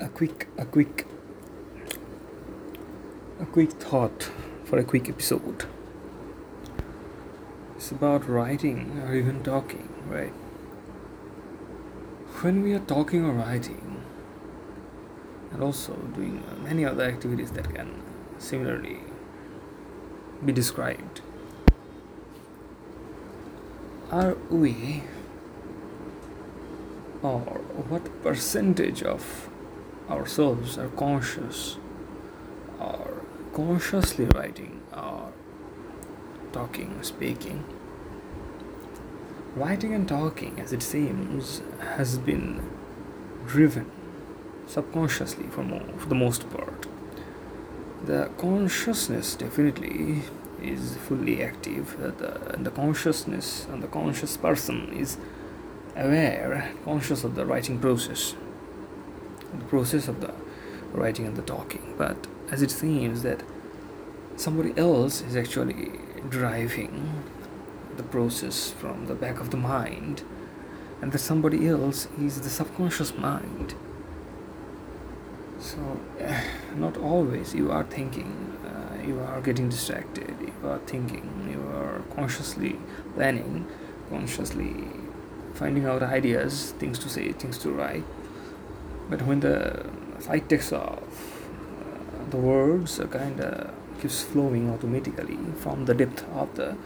a quick a quick a quick thought for a quick episode. It's about writing or even talking right? When we are talking or writing and also doing many other activities that can similarly be described are we or what percentage of ourselves are conscious or consciously writing or talking, speaking. Writing and talking, as it seems, has been driven subconsciously for, mo- for the most part. The consciousness definitely is fully active, uh, the, the consciousness and the conscious person is aware, conscious of the writing process, process of the writing and the talking. But as it seems that somebody else is actually driving the process from the back of the mind, and that somebody else is the subconscious mind. So, not always you are thinking, uh, you are getting distracted, you are thinking, you are consciously planning, consciously finding out ideas, things to say, things to write. But when the flight takes off, the words kind of keeps flowing automatically from the depth of the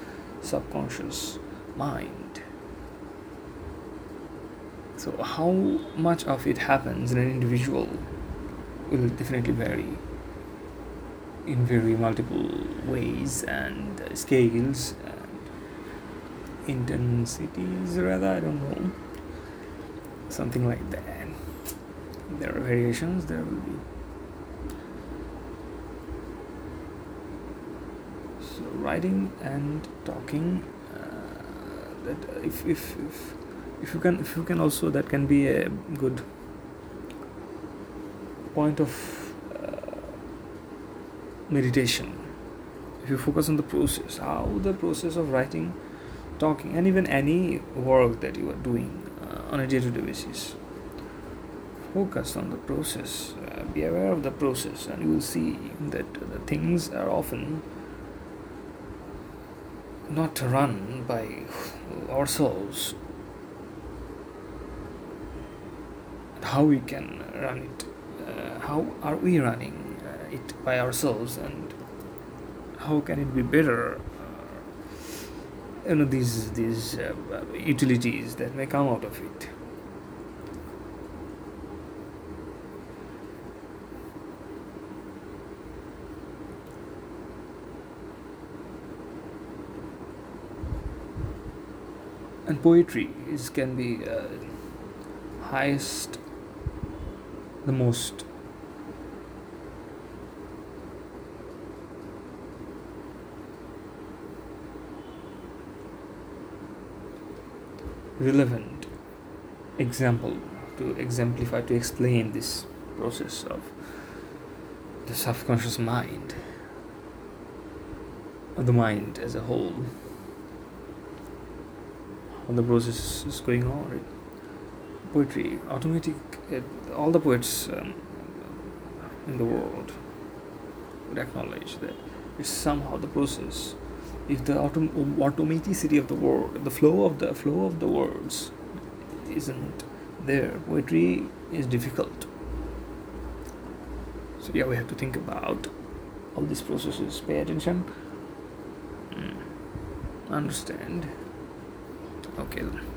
subconscious mind. So how much of it happens in an individual will definitely vary in very multiple ways and scales and intensities rather i don't know something like that there are variations there will be. So writing and talking uh, that if, if if if you can if you can also that can be a good point of uh, meditation. If you focus on the process how the process of writing talking and even any work that you are doing uh, on a day-to-day basis focus on the process uh, be aware of the process and you will see that the things are often not run by ourselves. How we can run it uh, how are we running uh, it by ourselves and how can it be better you know these these uh, utilities that may come out of it and poetry is can be uh, highest the most. Relevant example to exemplify to explain this process of the subconscious mind of the mind as a whole the process is going on poetry automatic it, all the poets um, in the world would acknowledge that it's somehow the process if the autom- automaticity of the word, the flow of the flow of the words, isn't there, poetry is difficult. So yeah, we have to think about all these processes. Pay attention. Mm. Understand. Okay.